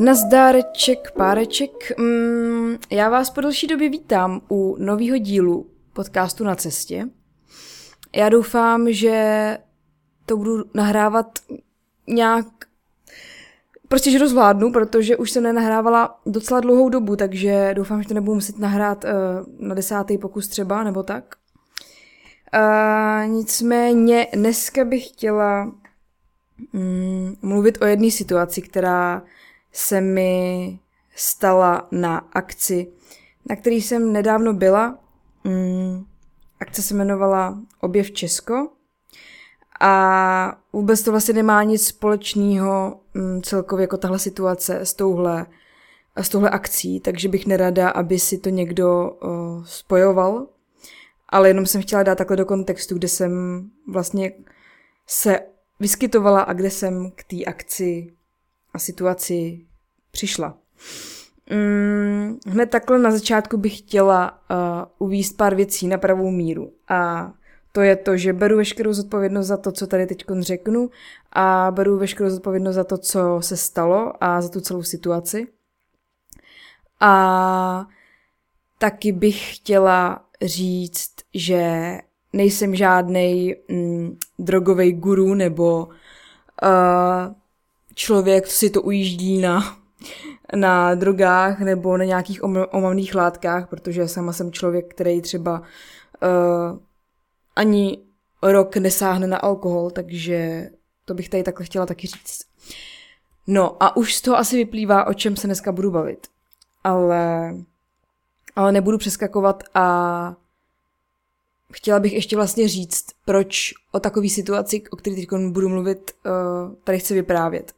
Nazdáreček, páreček. Mm, já vás po delší době vítám u nového dílu podcastu Na cestě. Já doufám, že to budu nahrávat nějak Prostě, že to zvládnu, protože už jsem nenahrávala docela dlouhou dobu, takže doufám, že to nebudu muset nahrát uh, na desátý pokus třeba, nebo tak. Uh, nicméně dneska bych chtěla mm, mluvit o jedné situaci, která se mi stala na akci, na který jsem nedávno byla. Mm, akce se jmenovala Objev Česko a vůbec to vlastně nemá nic společného mm, celkově jako tahle situace s touhle, s touhle akcí, takže bych nerada, aby si to někdo uh, spojoval. Ale jenom jsem chtěla dát takhle do kontextu, kde jsem vlastně se vyskytovala a kde jsem k té akci a situaci přišla. Mm, hned takhle na začátku bych chtěla uh, uvíst pár věcí na pravou míru. A to je to, že beru veškerou zodpovědnost za to, co tady teď řeknu a beru veškerou zodpovědnost za to, co se stalo a za tu celou situaci. A taky bych chtěla říct, že nejsem žádný mm, drogový guru nebo uh, člověk, si to ujíždí na, na drogách nebo na nějakých omamných látkách, protože sama jsem člověk, který třeba uh, ani rok nesáhne na alkohol, takže to bych tady takhle chtěla taky říct. No a už z toho asi vyplývá, o čem se dneska budu bavit. Ale, ale nebudu přeskakovat a chtěla bych ještě vlastně říct, proč o takové situaci, o které teď budu mluvit, eh, tady chci vyprávět.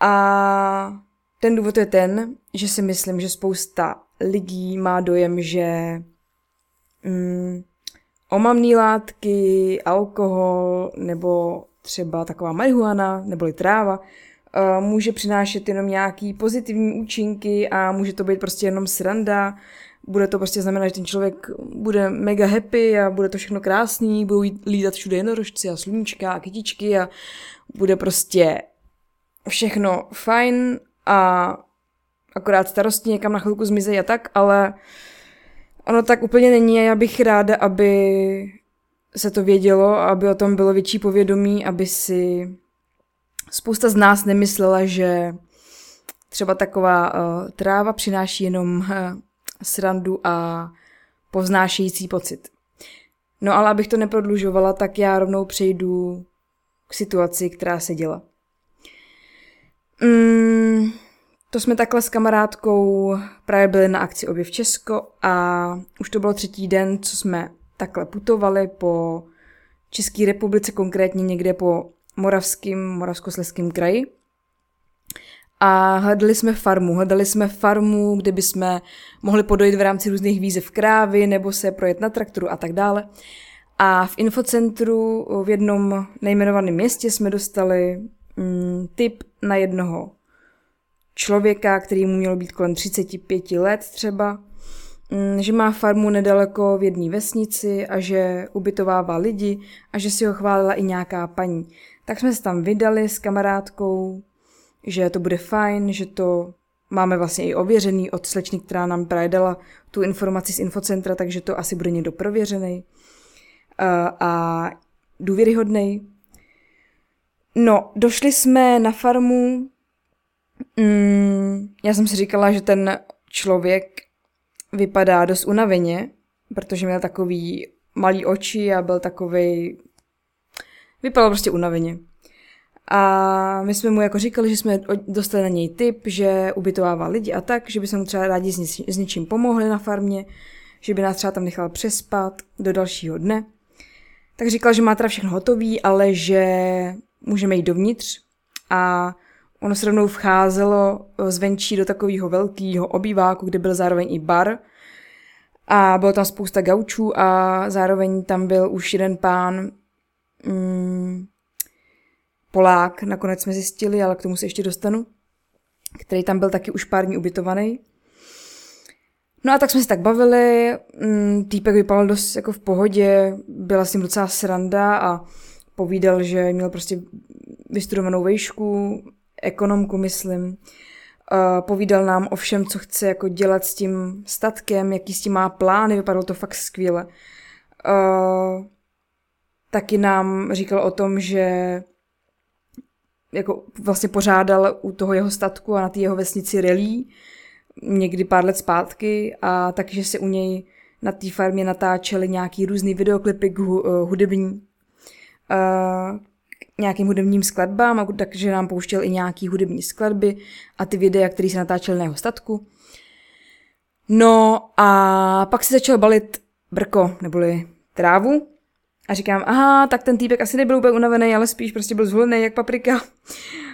A ten důvod je ten, že si myslím, že spousta lidí má dojem, že mm, omamné látky, alkohol nebo třeba taková marihuana neboli tráva eh, může přinášet jenom nějaký pozitivní účinky a může to být prostě jenom sranda. Bude to prostě znamenat, že ten člověk bude mega happy a bude to všechno krásný, budou lítat všude jednorožci a sluníčka a kytičky a bude prostě všechno fajn a akorát starosti někam na chvilku zmizejí a tak, ale Ono tak úplně není a já bych ráda, aby se to vědělo, aby o tom bylo větší povědomí, aby si spousta z nás nemyslela, že třeba taková uh, tráva přináší jenom uh, srandu a povznášející pocit. No ale abych to neprodlužovala, tak já rovnou přejdu k situaci, která se děla. Mm, to jsme takhle s kamarádkou právě byli na akci Objev Česko a už to bylo třetí den, co jsme takhle putovali po České republice, konkrétně někde po Moravském, Moravskosleském kraji. A hledali jsme farmu. Hledali jsme farmu, kde bychom mohli podojit v rámci různých výzev krávy nebo se projet na traktoru a tak dále. A v infocentru v jednom nejmenovaném městě jsme dostali mm, tip na jednoho člověka, který mu mělo být kolem 35 let třeba, mm, že má farmu nedaleko v jedné vesnici a že ubytovává lidi a že si ho chválila i nějaká paní. Tak jsme se tam vydali s kamarádkou, že to bude fajn, že to máme vlastně i ověřený od slečny, která nám právě dala tu informaci z infocentra, takže to asi bude někdo prověřený a důvěryhodný. No, došli jsme na farmu, Mm, já jsem si říkala, že ten člověk vypadá dost unaveně, protože měl takový malý oči a byl takový vypadal prostě unaveně. A my jsme mu jako říkali, že jsme dostali na něj tip, že ubytovává lidi a tak, že bychom mu třeba rádi s, něčím pomohli na farmě, že by nás třeba tam nechal přespat do dalšího dne. Tak říkal, že má teda všechno hotový, ale že můžeme jít dovnitř a Ono se rovnou vcházelo zvenčí do takového velkého obýváku, kde byl zároveň i bar. A bylo tam spousta gaučů a zároveň tam byl už jeden pán, mm, Polák, nakonec jsme zjistili, ale k tomu se ještě dostanu, který tam byl taky už pár dní ubytovaný. No a tak jsme se tak bavili, mm, týpek vypadal dost jako v pohodě, byla s ním docela sranda a povídal, že měl prostě vystudovanou vejšku, ekonomku, myslím. Povídal nám o všem, co chce jako dělat s tím statkem, jaký s tím má plány, vypadalo to fakt skvěle. Taky nám říkal o tom, že jako vlastně pořádal u toho jeho statku a na té jeho vesnici relí někdy pár let zpátky a takže se u něj na té farmě natáčeli nějaký různý videoklipy k hudební, uh, nějakým hudebním skladbám, a takže nám pouštěl i nějaký hudební skladby a ty videa, které se natáčely na jeho statku. No a pak si začal balit brko, neboli trávu. A říkám, aha, tak ten týpek asi nebyl úplně unavený, ale spíš prostě byl zvolený jak paprika.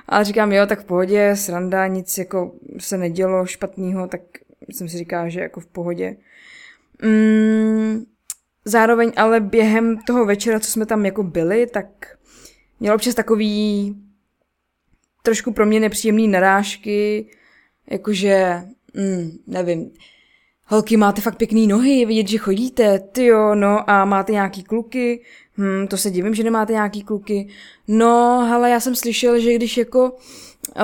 A říkám, jo, tak v pohodě, sranda, nic jako se nedělo špatného, tak jsem si říká, že jako v pohodě. Mm, zároveň ale během toho večera, co jsme tam jako byli, tak měl občas takový trošku pro mě nepříjemný narážky, jakože, mm, nevím, holky, máte fakt pěkný nohy, vidět, že chodíte, ty jo, no a máte nějaký kluky, hm, to se divím, že nemáte nějaký kluky. No, ale já jsem slyšel, že když jako uh,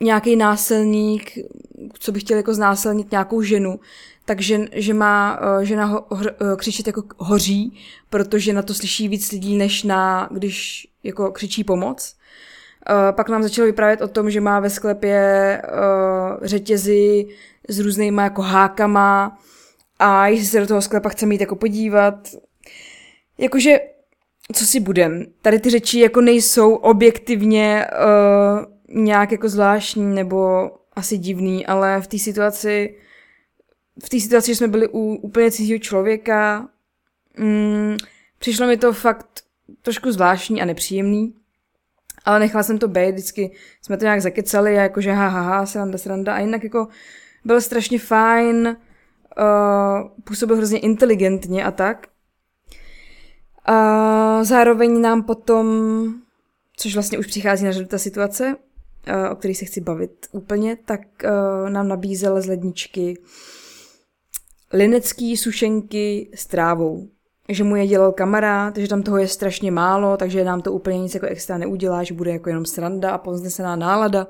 nějaký násilník, co by chtěl jako znásilnit nějakou ženu, takže že má uh, žena ho, ho, uh, křičet jako hoří, protože na to slyší víc lidí, než na, když jako křičí pomoc. Uh, pak nám začalo vyprávět o tom, že má ve sklepě uh, řetězy s různýma jako hákama a jestli se do toho sklepa chce mít jako podívat. Jakože, co si budem, tady ty řeči jako nejsou objektivně uh, nějak jako zvláštní nebo asi divný, ale v té situaci, v té situaci, že jsme byli u úplně cizího člověka, mm, přišlo mi to fakt trošku zvláštní a nepříjemný. Ale nechala jsem to být, vždycky jsme to nějak zakecali a jakože ha, ha, ha, sranda, sranda a jinak jako byl strašně fajn, uh, působil hrozně inteligentně a tak. A zároveň nám potom, což vlastně už přichází na řadu ta situace, uh, o které se chci bavit úplně, tak uh, nám nabízel z ledničky linecký sušenky s trávou. Že mu je dělal kamarád, že tam toho je strašně málo, takže nám to úplně nic jako extra neudělá, že bude jako jenom sranda a poznesená nálada.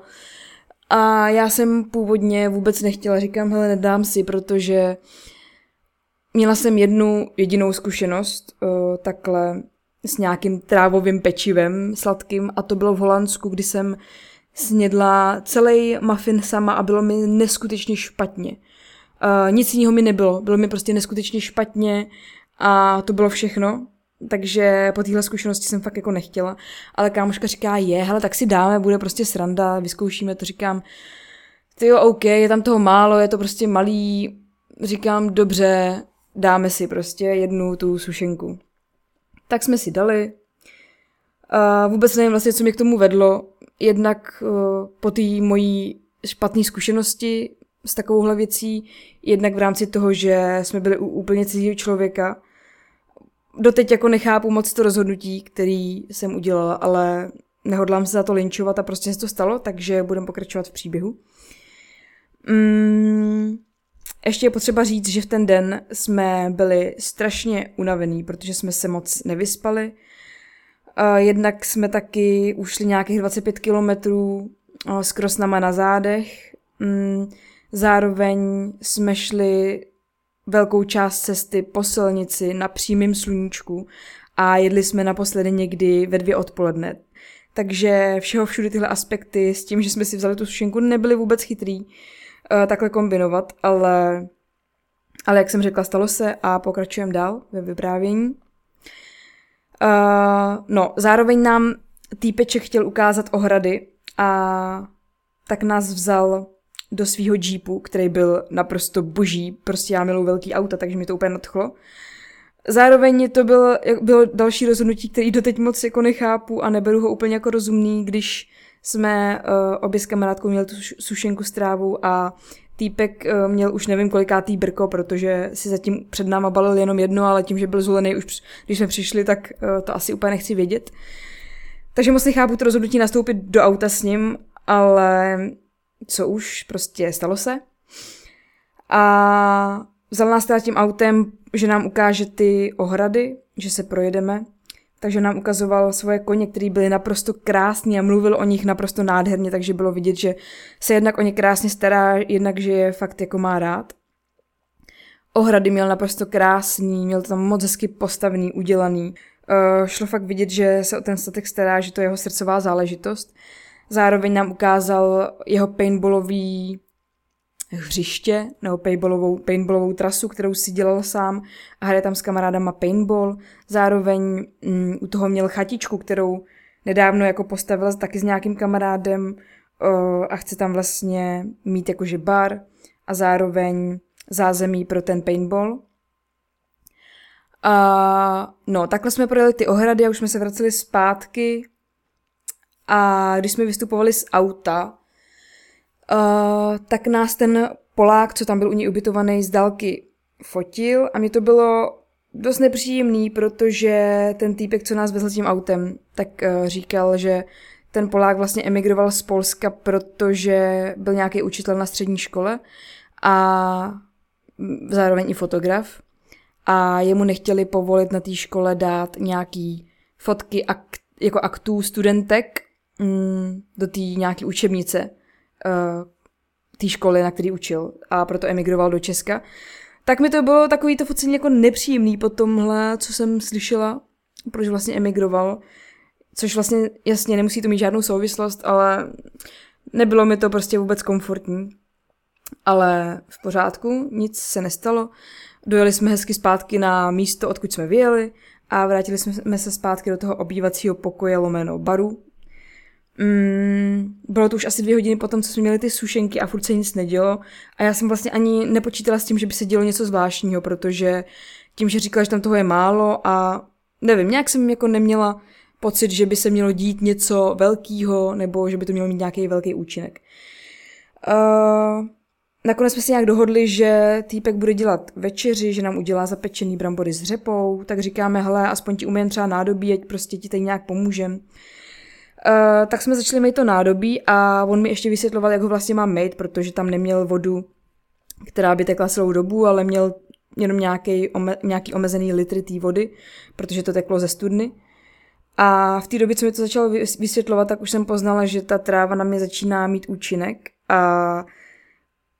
A já jsem původně vůbec nechtěla, říkám, hele, nedám si, protože měla jsem jednu jedinou zkušenost uh, takhle s nějakým trávovým pečivem sladkým a to bylo v Holandsku, kdy jsem snědla celý muffin sama a bylo mi neskutečně špatně. Uh, nic jiného mi nebylo, bylo mi prostě neskutečně špatně a to bylo všechno takže po téhle zkušenosti jsem fakt jako nechtěla. Ale kámoška říká, je, hele, tak si dáme, bude prostě sranda, vyzkoušíme to, říkám, ty jo, OK, je tam toho málo, je to prostě malý, říkám, dobře, dáme si prostě jednu tu sušenku. Tak jsme si dali. Uh, vůbec nevím vlastně, co mě k tomu vedlo. Jednak uh, po té mojí špatné zkušenosti s takovouhle věcí, jednak v rámci toho, že jsme byli u úplně cizího člověka, doteď jako nechápu moc to rozhodnutí, který jsem udělala, ale nehodlám se za to linčovat a prostě se to stalo, takže budeme pokračovat v příběhu. Mm, ještě je potřeba říct, že v ten den jsme byli strašně unavení, protože jsme se moc nevyspali. Jednak jsme taky ušli nějakých 25 kilometrů s krosnama na zádech. Mm, zároveň jsme šli velkou část cesty po silnici na přímém sluníčku a jedli jsme naposledy někdy ve dvě odpoledne. Takže všeho všude tyhle aspekty s tím, že jsme si vzali tu sušenku, nebyly vůbec chytrý uh, takhle kombinovat, ale, ale jak jsem řekla, stalo se a pokračujeme dál ve vyprávění. Uh, no, zároveň nám týpeček chtěl ukázat ohrady a tak nás vzal do svého jeepu, který byl naprosto boží, prostě já miluji velký auta, takže mi to úplně nadchlo. Zároveň to byl, bylo další rozhodnutí, který doteď moc jako nechápu a neberu ho úplně jako rozumný, když jsme uh, obě s kamarádkou měli tu sušenku s trávou a týpek uh, měl už nevím kolikátý brko, protože si zatím před náma balil jenom jedno, ale tím, že byl zulený už když jsme přišli, tak uh, to asi úplně nechci vědět. Takže moc nechápu to rozhodnutí nastoupit do auta s ním, ale co už prostě stalo se. A vzal nás teda tím autem, že nám ukáže ty ohrady, že se projedeme. takže nám ukazoval svoje koně, které byly naprosto krásné a mluvil o nich naprosto nádherně, takže bylo vidět, že se jednak o ně krásně stará, jednak, že je fakt jako má rád. Ohrady měl naprosto krásný, měl tam moc hezky postavený, udělaný. Uh, šlo fakt vidět, že se o ten statek stará, že to je jeho srdcová záležitost. Zároveň nám ukázal jeho paintballový hřiště nebo paintballovou, paintballovou trasu, kterou si dělal sám a hraje tam s kamarádama paintball. Zároveň mm, u toho měl chatičku, kterou nedávno jako postavil taky s nějakým kamarádem uh, a chce tam vlastně mít jakože bar a zároveň zázemí pro ten paintball. A no, takhle jsme projeli ty ohrady a už jsme se vraceli zpátky a když jsme vystupovali z auta, uh, tak nás ten Polák, co tam byl u něj ubytovaný, z dálky fotil a mi to bylo dost nepříjemný, protože ten týpek, co nás vezl tím autem, tak uh, říkal, že ten Polák vlastně emigroval z Polska, protože byl nějaký učitel na střední škole a zároveň i fotograf. A jemu nechtěli povolit na té škole dát nějaký fotky akt, jako aktů studentek mm, do té nějaké učebnice uh, té školy, na který učil a proto emigroval do Česka. Tak mi to bylo takový to focení jako nepříjemný po tomhle, co jsem slyšela, proč vlastně emigroval, což vlastně jasně nemusí to mít žádnou souvislost, ale nebylo mi to prostě vůbec komfortní. Ale v pořádku, nic se nestalo. Dojeli jsme hezky zpátky na místo, odkud jsme vyjeli a vrátili jsme se zpátky do toho obývacího pokoje lomeno baru. Mm, bylo to už asi dvě hodiny potom, co jsme měli ty sušenky a furt se nic nedělo a já jsem vlastně ani nepočítala s tím, že by se dělo něco zvláštního, protože tím, že říkala, že tam toho je málo a nevím, nějak jsem jako neměla pocit, že by se mělo dít něco velkého nebo že by to mělo mít nějaký velký účinek. Uh, Nakonec jsme si nějak dohodli, že týpek bude dělat večeři, že nám udělá zapečený brambory s řepou, tak říkáme, hele, aspoň ti umím třeba nádobí, ať prostě ti tady nějak pomůžem. Uh, tak jsme začali mít to nádobí a on mi ještě vysvětloval, jak ho vlastně mám mít, protože tam neměl vodu, která by tekla celou dobu, ale měl jenom nějaký, ome, nějaký omezený litry té vody, protože to teklo ze studny. A v té době, co mi to začalo vysvětlovat, tak už jsem poznala, že ta tráva na mě začíná mít účinek a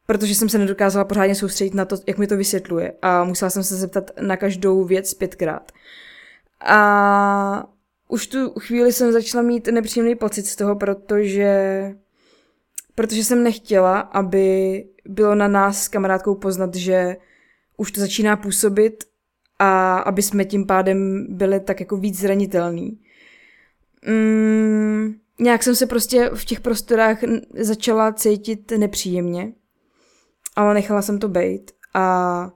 protože jsem se nedokázala pořádně soustředit na to, jak mi to vysvětluje a musela jsem se zeptat na každou věc pětkrát. A už tu chvíli jsem začala mít nepříjemný pocit z toho, protože, protože jsem nechtěla, aby bylo na nás s kamarádkou poznat, že už to začíná působit a aby jsme tím pádem byli tak jako víc zranitelní. Mm, nějak jsem se prostě v těch prostorách začala cítit nepříjemně ale nechala jsem to bejt a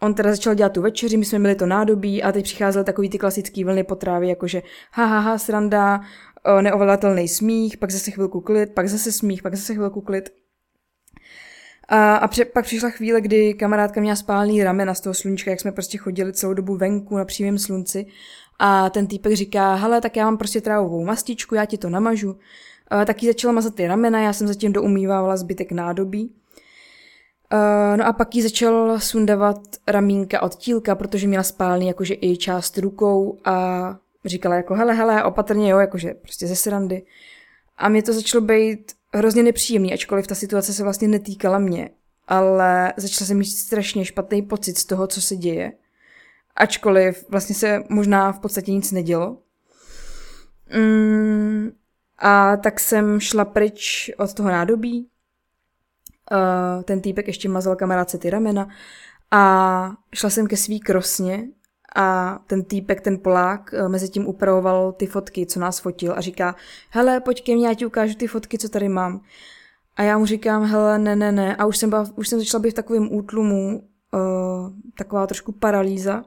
on teda začal dělat tu večeři, my jsme měli to nádobí a teď přicházely takový ty klasický vlny potrávy, jakože ha, ha, ha, sranda, neovladatelný smích, pak zase chvilku klid, pak zase smích, pak zase chvilku klid. A, a pře, pak přišla chvíle, kdy kamarádka měla spálný ramena z toho sluníčka, jak jsme prostě chodili celou dobu venku na přímém slunci a ten týpek říká, hele, tak já mám prostě trávovou mastičku, já ti to namažu. A taky začala mazat ty ramena, já jsem zatím doumývávala zbytek nádobí. Uh, no a pak jí začal sundavat ramínka od tílka, protože měla spálný jakože i část rukou a říkala jako hele, hele, opatrně jo, jakože prostě ze srandy. A mě to začalo být hrozně nepříjemný, ačkoliv ta situace se vlastně netýkala mě. Ale začala jsem mít strašně špatný pocit z toho, co se děje. Ačkoliv vlastně se možná v podstatě nic nedělo. Mm, a tak jsem šla pryč od toho nádobí, Uh, ten týpek ještě mazal kamarádce ty ramena a šla jsem ke svý krosně a ten týpek, ten Polák, uh, mezi tím upravoval ty fotky, co nás fotil a říká, hele, pojď ke mně, já ti ukážu ty fotky, co tady mám. A já mu říkám, hele, ne, ne, ne. A už jsem, byla, už jsem začala být v takovém útlumu, uh, taková trošku paralýza.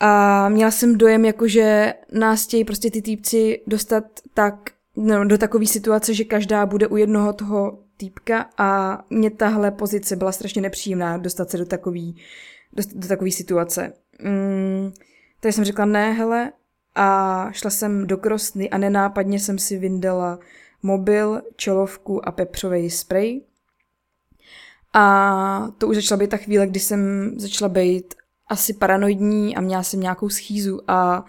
A měla jsem dojem, jako že nás chtějí prostě ty týpci dostat tak, no, do takové situace, že každá bude u jednoho toho týpka a mě tahle pozice byla strašně nepříjemná dostat se do takový, do, do takový situace. Mm, takže jsem řekla ne, hele, a šla jsem do krosny a nenápadně jsem si vyndala mobil, čelovku a pepřový sprej. A to už začala být ta chvíle, kdy jsem začala být asi paranoidní a měla jsem nějakou schýzu a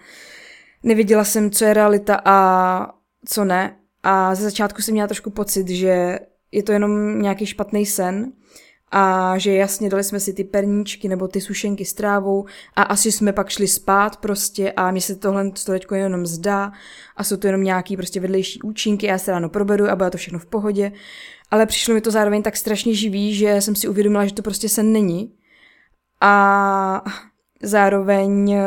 nevěděla jsem, co je realita a co ne. A ze začátku jsem měla trošku pocit, že je to jenom nějaký špatný sen a že jasně dali jsme si ty perníčky nebo ty sušenky s trávou a asi jsme pak šli spát prostě a mně se tohle to teďko jenom zdá a jsou to jenom nějaký prostě vedlejší účinky, já se ráno probedu a bude to všechno v pohodě. Ale přišlo mi to zároveň tak strašně živý, že jsem si uvědomila, že to prostě sen není. A zároveň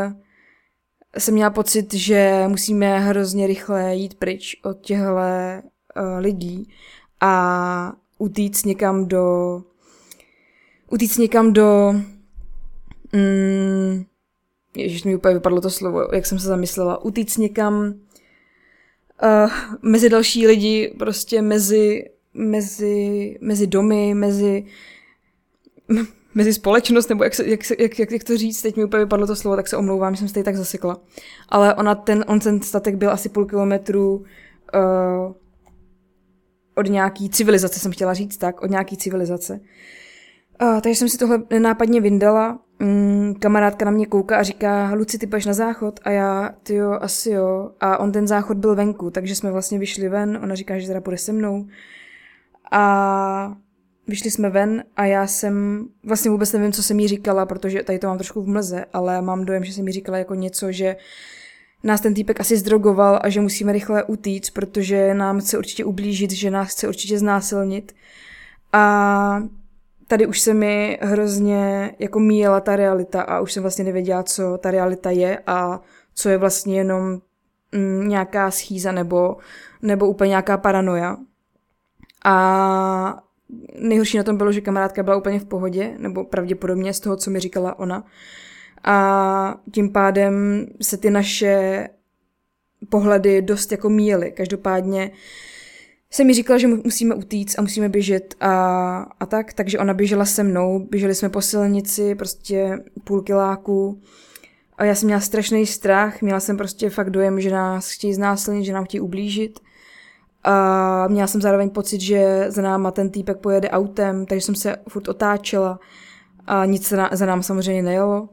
jsem měla pocit, že musíme hrozně rychle jít pryč od těchto uh, lidí a utíct někam do utíct někam do mm, Ježiš, mi úplně vypadlo to slovo, jak jsem se zamyslela, utíct někam uh, mezi další lidi, prostě mezi, mezi, mezi domy, mezi mezi společnost, nebo jak, se, jak, jak, jak, jak, to říct, teď mi úplně vypadlo to slovo, tak se omlouvám, že jsem se tady tak zasekla. Ale ona ten, on ten statek byl asi půl kilometru uh, od nějaký civilizace, jsem chtěla říct tak, od nějaký civilizace. Uh, takže jsem si tohle nenápadně vyndala. Mm, kamarádka na mě kouká a říká, Luci, ty půjdeš na záchod? A já, ty jo, asi jo. A on ten záchod byl venku, takže jsme vlastně vyšli ven. Ona říká, že teda půjde se mnou. A vyšli jsme ven a já jsem, vlastně vůbec nevím, co jsem jí říkala, protože tady to mám trošku v mlze, ale mám dojem, že jsem jí říkala jako něco, že nás ten týpek asi zdrogoval a že musíme rychle utíct, protože nám chce určitě ublížit, že nás chce určitě znásilnit. A tady už se mi hrozně jako míjela ta realita a už jsem vlastně nevěděla, co ta realita je a co je vlastně jenom mm, nějaká schýza nebo, nebo úplně nějaká paranoja. A nejhorší na tom bylo, že kamarádka byla úplně v pohodě, nebo pravděpodobně z toho, co mi říkala ona. A tím pádem se ty naše pohledy dost jako míjely. Každopádně jsem mi říkala, že musíme utíct a musíme běžet a, a tak, takže ona běžela se mnou, běželi jsme po silnici, prostě půl kiláku a já jsem měla strašný strach, měla jsem prostě fakt dojem, že nás chtějí znásilnit, že nám chtějí ublížit a měla jsem zároveň pocit, že za náma ten týpek pojede autem, takže jsem se furt otáčela a nic za nám samozřejmě nejelo.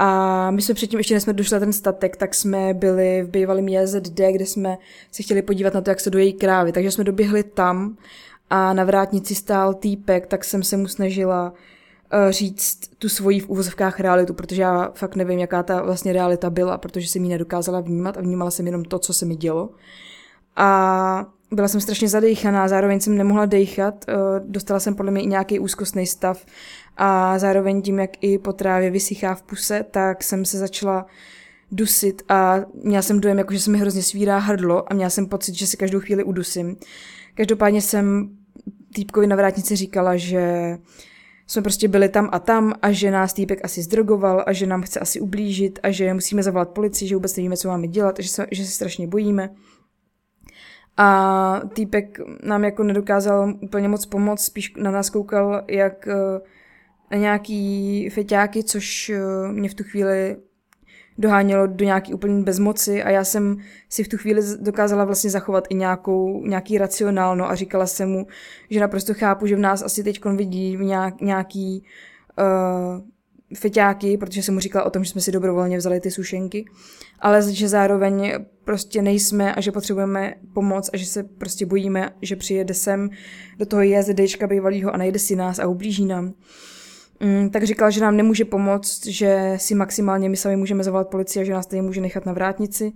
A my jsme předtím, ještě jsme došli na ten statek, tak jsme byli v bývalém JZD, kde jsme se chtěli podívat na to, jak se dojejí krávy. Takže jsme doběhli tam a na vrátnici stál týpek, tak jsem se mu snažila uh, říct tu svoji v úvozovkách realitu, protože já fakt nevím, jaká ta vlastně realita byla, protože jsem ji nedokázala vnímat a vnímala jsem jenom to, co se mi dělo. A byla jsem strašně zadejchaná, zároveň jsem nemohla dejchat, uh, dostala jsem podle mě i nějaký úzkostný stav a zároveň tím, jak i po trávě vysychá v puse, tak jsem se začala dusit a měla jsem dojem, jako že se mi hrozně svírá hrdlo a měla jsem pocit, že si každou chvíli udusím. Každopádně jsem týpkovi na vrátnici říkala, že jsme prostě byli tam a tam a že nás týpek asi zdrogoval a že nám chce asi ublížit a že musíme zavolat policii, že vůbec nevíme, co máme dělat, že se, že se strašně bojíme. A týpek nám jako nedokázal úplně moc pomoct, spíš na nás koukal jak eh, na nějaký feťáky, což eh, mě v tu chvíli dohánělo do nějaký úplně bezmoci a já jsem si v tu chvíli dokázala vlastně zachovat i nějakou, nějaký racionálno a říkala jsem mu, že naprosto chápu, že v nás asi teď vidí nějak, nějaký uh, feťáky, protože jsem mu říkala o tom, že jsme si dobrovolně vzali ty sušenky, ale že zároveň prostě nejsme a že potřebujeme pomoc a že se prostě bojíme, že přijede sem do toho JZDčka bývalýho a najde si nás a ublíží nám. Mm, tak říkal, že nám nemůže pomoct, že si maximálně my sami můžeme zavolat policii a že nás tady může nechat na vrátnici.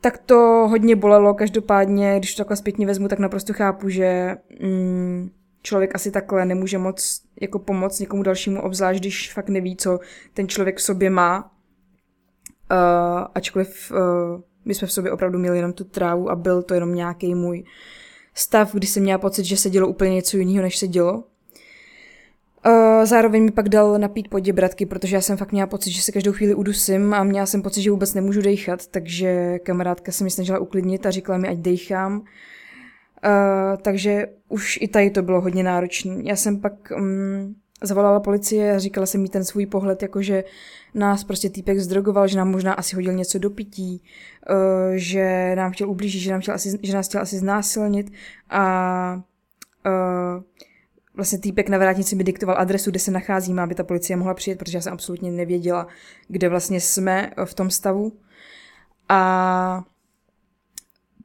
Tak to hodně bolelo, každopádně, když to takhle zpětně vezmu, tak naprosto chápu, že mm, člověk asi takhle nemůže moc jako pomoct někomu dalšímu, obzvlášť když fakt neví, co ten člověk v sobě má. Uh, ačkoliv uh, my jsme v sobě opravdu měli jenom tu trávu a byl to jenom nějaký můj stav, kdy jsem měla pocit, že se dělo úplně něco jiného, než se dělo. Zároveň mi pak dal napít poděbratky, protože já jsem fakt měla pocit, že se každou chvíli udusím a měla jsem pocit, že vůbec nemůžu dejchat, takže kamarádka se mi snažila uklidnit a říkala mi, ať dejchám. Uh, takže už i tady to bylo hodně náročné. Já jsem pak um, zavolala policie a říkala jsem mi ten svůj pohled, jakože nás prostě týpek zdrogoval, že nám možná asi hodil něco do pití, uh, že nám chtěl ublížit, že, nám chtěl asi, že nás chtěl asi znásilnit a uh, vlastně týpek na vrátnici mi diktoval adresu, kde se nacházíme, aby ta policie mohla přijet, protože já jsem absolutně nevěděla, kde vlastně jsme v tom stavu. A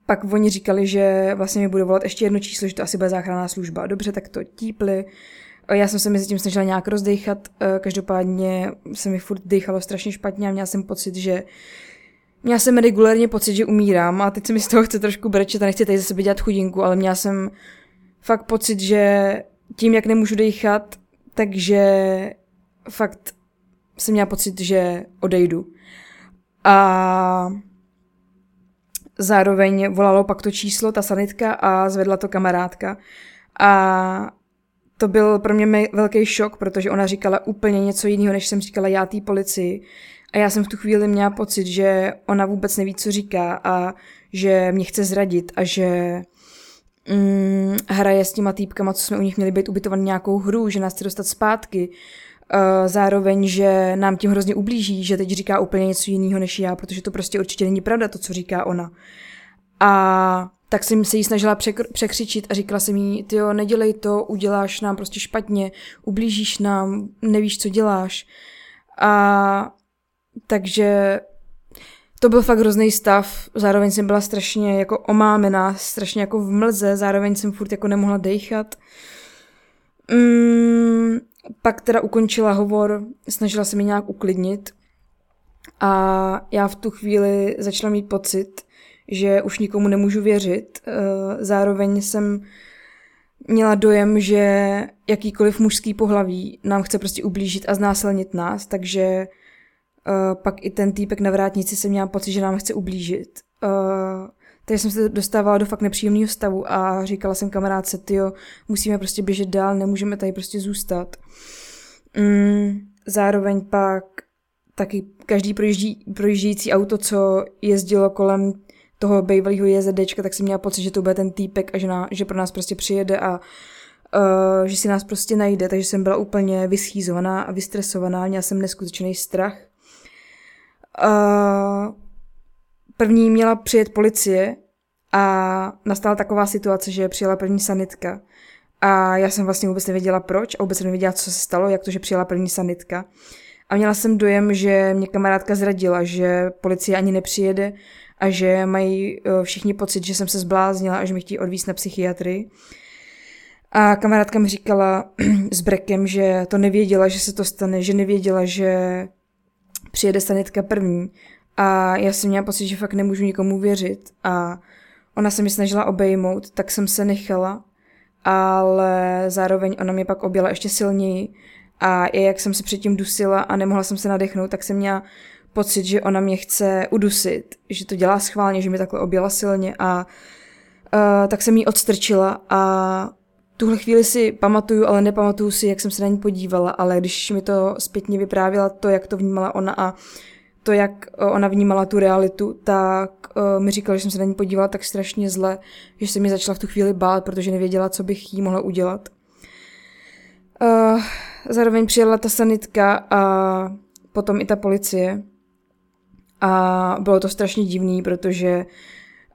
pak oni říkali, že vlastně mi bude volat ještě jedno číslo, že to asi bude záchranná služba. Dobře, tak to típli. Já jsem se mezi tím snažila nějak rozdechat, každopádně se mi furt dýchalo strašně špatně a měla jsem pocit, že Měla jsem regulérně pocit, že umírám a teď se mi z toho chce trošku brečet a nechci tady zase dělat chudinku, ale měla jsem fakt pocit, že tím, jak nemůžu dýchat, takže fakt jsem měla pocit, že odejdu. A zároveň volalo pak to číslo, ta sanitka a zvedla to kamarádka. A to byl pro mě velký šok, protože ona říkala úplně něco jiného, než jsem říkala já té policii. A já jsem v tu chvíli měla pocit, že ona vůbec neví, co říká a že mě chce zradit a že mm, hraje s těma týpkama, co jsme u nich měli být ubytovaný nějakou hru, že nás chce dostat zpátky. Uh, zároveň, že nám tím hrozně ublíží, že teď říká úplně něco jiného než já, protože to prostě určitě není pravda, to, co říká ona. A tak jsem se jí snažila překr- překřičit a říkala jsem jí, ty jo, nedělej to, uděláš nám prostě špatně, ublížíš nám, nevíš, co děláš. A takže to byl fakt hrozný stav, zároveň jsem byla strašně jako omámená, strašně jako v mlze, zároveň jsem furt jako nemohla dechat. Mm, pak teda ukončila hovor, snažila se mi nějak uklidnit a já v tu chvíli začala mít pocit, že už nikomu nemůžu věřit. Eh, zároveň jsem měla dojem, že jakýkoliv mužský pohlaví nám chce prostě ublížit a znásilnit nás, takže Uh, pak i ten týpek na vrátnici se měla pocit, že nám chce ublížit. Uh, takže jsem se dostávala do fakt nepříjemného stavu a říkala jsem kamarádce, tyjo, musíme prostě běžet dál, nemůžeme tady prostě zůstat. Mm, zároveň pak taky každý projíždí, projíždějící auto, co jezdilo kolem toho bývalého JZDčka, tak jsem měla pocit, že to bude ten týpek a že, na, že pro nás prostě přijede a uh, že si nás prostě najde, takže jsem byla úplně vyschýzovaná a vystresovaná, měla jsem neskutečný strach. Uh, první měla přijet policie a nastala taková situace, že přijela první sanitka. A já jsem vlastně vůbec nevěděla proč a vůbec jsem nevěděla, co se stalo, jak to, že přijela první sanitka. A měla jsem dojem, že mě kamarádka zradila, že policie ani nepřijede a že mají všichni pocit, že jsem se zbláznila a že mi chtějí odvízt na psychiatrii. A kamarádka mi říkala s brekem, že to nevěděla, že se to stane, že nevěděla, že přijede sanitka první a já jsem měla pocit, že fakt nemůžu nikomu věřit a ona se mi snažila obejmout, tak jsem se nechala, ale zároveň ona mě pak objela ještě silněji a i jak jsem se předtím dusila a nemohla jsem se nadechnout, tak jsem měla pocit, že ona mě chce udusit, že to dělá schválně, že mi takhle objela silně a uh, tak jsem jí odstrčila a tuhle chvíli si pamatuju, ale nepamatuju si, jak jsem se na ní podívala, ale když mi to zpětně vyprávěla to, jak to vnímala ona a to, jak eh, ona vnímala tu realitu, tak uh, mi říkala, že jsem se na ní podívala tak strašně zle, že se mi začala v tu chvíli bát, protože nevěděla, co bych jí mohla udělat. Uh, zároveň přijela ta sanitka a potom i ta policie. A bylo to strašně divný, protože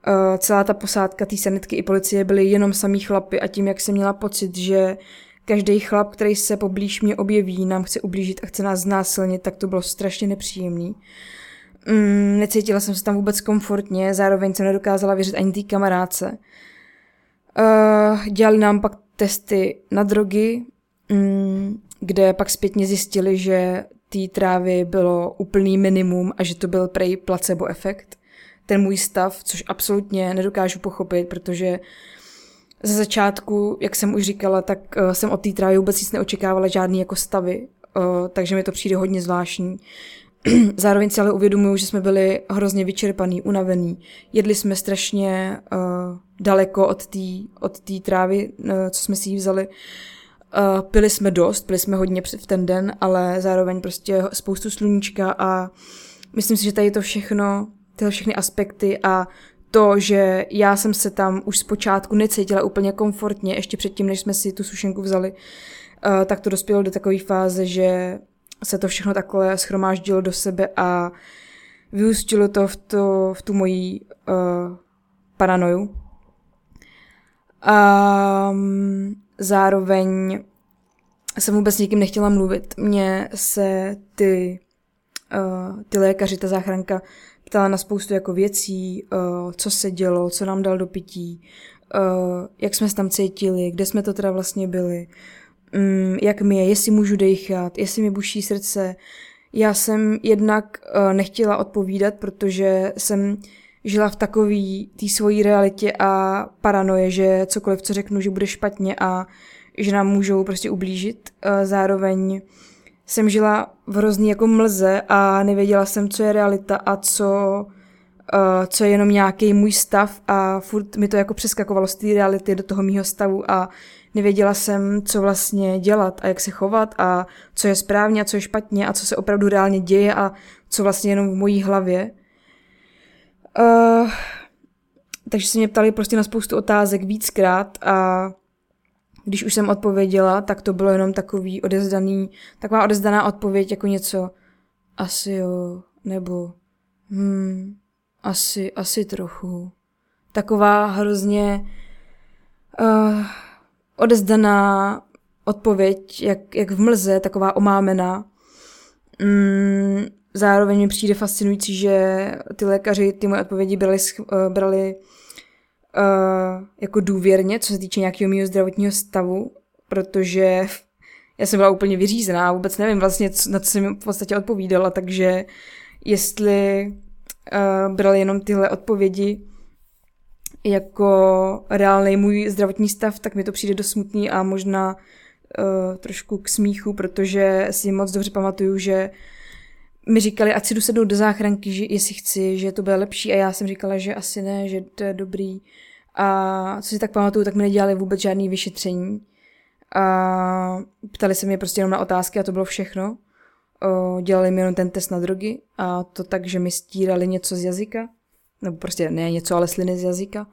uh, celá ta posádka té sanitky i policie byly jenom samý chlapy a tím, jak jsem měla pocit, že každý chlap, který se poblíž mě objeví, nám chce ublížit a chce nás znásilnit, tak to bylo strašně nepříjemný. Mm, necítila jsem se tam vůbec komfortně, zároveň jsem nedokázala věřit ani té kamarádce. Uh, dělali nám pak testy na drogy, mm, kde pak zpětně zjistili, že té trávy bylo úplný minimum a že to byl prej placebo efekt ten můj stav, což absolutně nedokážu pochopit, protože ze začátku, jak jsem už říkala, tak uh, jsem od té trávy vůbec nic neočekávala, žádný jako stavy, uh, takže mi to přijde hodně zvláštní. Zároveň si ale uvědomuju, že jsme byli hrozně vyčerpaný, unavený. Jedli jsme strašně uh, daleko od té od tý trávy, uh, co jsme si ji vzali. Uh, pili jsme dost, pili jsme hodně v ten den, ale zároveň prostě spoustu sluníčka a myslím si, že tady to všechno tyhle všechny aspekty a to, že já jsem se tam už zpočátku necítila úplně komfortně, ještě předtím, než jsme si tu sušenku vzali, uh, tak to dospělo do takové fáze, že se to všechno takhle schromáždilo do sebe a vyústilo to v, to, v tu moji uh, paranoju. Um, zároveň jsem vůbec s nikým nechtěla mluvit. Mně se ty, uh, ty lékaři, ta záchranka ptala na spoustu jako věcí, uh, co se dělo, co nám dal do pití, uh, jak jsme se tam cítili, kde jsme to teda vlastně byli, um, jak mi je, jestli můžu dechat, jestli mi buší srdce. Já jsem jednak uh, nechtěla odpovídat, protože jsem žila v takový té svojí realitě a paranoje, že cokoliv, co řeknu, že bude špatně a že nám můžou prostě ublížit. Uh, zároveň jsem žila v hrozný jako mlze a nevěděla jsem, co je realita a co uh, co je jenom nějaký můj stav a furt mi to jako přeskakovalo z té reality do toho mýho stavu a nevěděla jsem, co vlastně dělat a jak se chovat a co je správně a co je špatně a co se opravdu reálně děje a co vlastně jenom v mojí hlavě. Uh, takže se mě ptali prostě na spoustu otázek víckrát a když už jsem odpověděla, tak to bylo jenom takový odezdaný, taková odezdaná odpověď jako něco asi jo, nebo hmm, asi, asi trochu. Taková hrozně uh, odezdaná odpověď, jak, jak v mlze, taková omámená. Mm, zároveň mi přijde fascinující, že ty lékaři ty moje odpovědi brali, uh, brali uh, jako důvěrně, co se týče nějakého mého zdravotního stavu, protože já jsem byla úplně vyřízená, vůbec nevím vlastně, na co jsem v podstatě odpovídala, takže jestli uh, bral jenom tyhle odpovědi jako reálný můj zdravotní stav, tak mi to přijde dost smutný a možná uh, trošku k smíchu, protože si moc dobře pamatuju, že mi říkali, ať si jdu sednout do záchranky, že jestli chci, že to bude lepší a já jsem říkala, že asi ne, že to je dobrý. A co si tak pamatuju, tak mi nedělali vůbec žádný vyšetření. A ptali se mě prostě jenom na otázky a to bylo všechno o, dělali mi jenom ten test na drogy a to tak, že mi stírali něco z jazyka, nebo prostě ne něco, ale sliny z jazyka.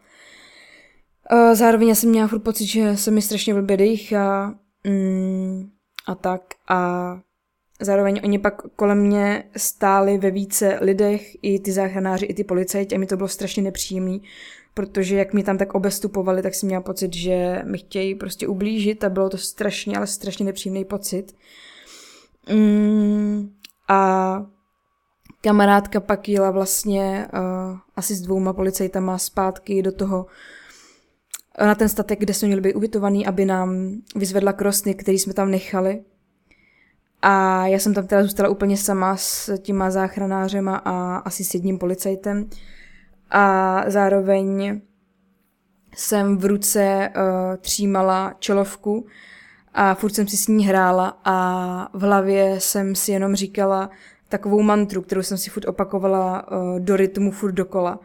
O, zároveň já jsem měla furt pocit, že se mi strašně blbě dýchá mm, a tak a zároveň oni pak kolem mě stáli ve více lidech, i ty záchranáři, i ty policajti a mi to bylo strašně nepříjemné, protože jak mi tam tak obestupovali, tak jsem měla pocit, že mi chtějí prostě ublížit a bylo to strašně, ale strašně nepříjemný pocit. Mm, a kamarádka pak jela vlastně uh, asi s dvouma policajtama zpátky do toho na ten statek, kde jsme měli být ubytovaný, aby nám vyzvedla krosny, který jsme tam nechali. A já jsem tam teda zůstala úplně sama s těma záchranářema a asi s jedním policajtem. A zároveň jsem v ruce uh, třímala čelovku, a furt jsem si s ní hrála a v hlavě jsem si jenom říkala takovou mantru, kterou jsem si furt opakovala uh, do rytmu furt dokola.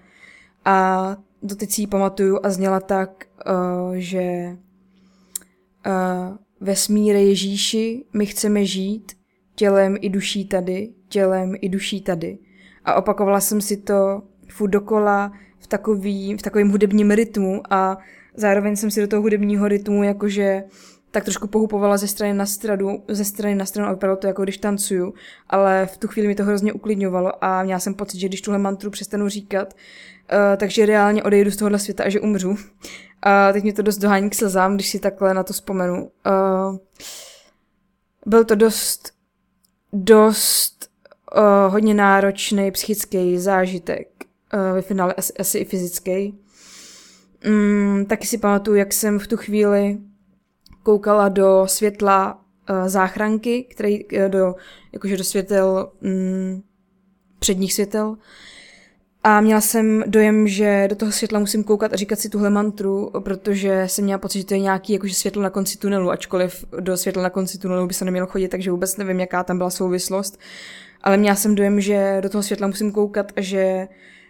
A doteď si ji pamatuju a zněla tak, uh, že uh, vesmíre Ježíši, my chceme žít tělem i duší tady, tělem i duší tady. A opakovala jsem si to furt dokola v, takový, v takovém hudebním rytmu a zároveň jsem si do toho hudebního rytmu jakože tak trošku pohupovala ze strany na stranu, ze strany na stranu a vypadalo to jako když tancuju, ale v tu chvíli mi to hrozně uklidňovalo a měla jsem pocit, že když tuhle mantru přestanu říkat, uh, takže reálně odejdu z tohohle světa a že umřu. A teď mi to dost dohání k slzám, když si takhle na to vzpomenu. Uh, byl to dost, dost uh, hodně náročný psychický zážitek, uh, ve finále asi, asi i fyzický. Mm, taky si pamatuju, jak jsem v tu chvíli koukala do světla uh, záchranky, který uh, do, jakože do světel, mm, předních světel. A měla jsem dojem, že do toho světla musím koukat a říkat si tuhle mantru, protože jsem měla pocit, že to je nějaký jakože světlo na konci tunelu, ačkoliv do světla na konci tunelu by se nemělo chodit, takže vůbec nevím, jaká tam byla souvislost. Ale měla jsem dojem, že do toho světla musím koukat a že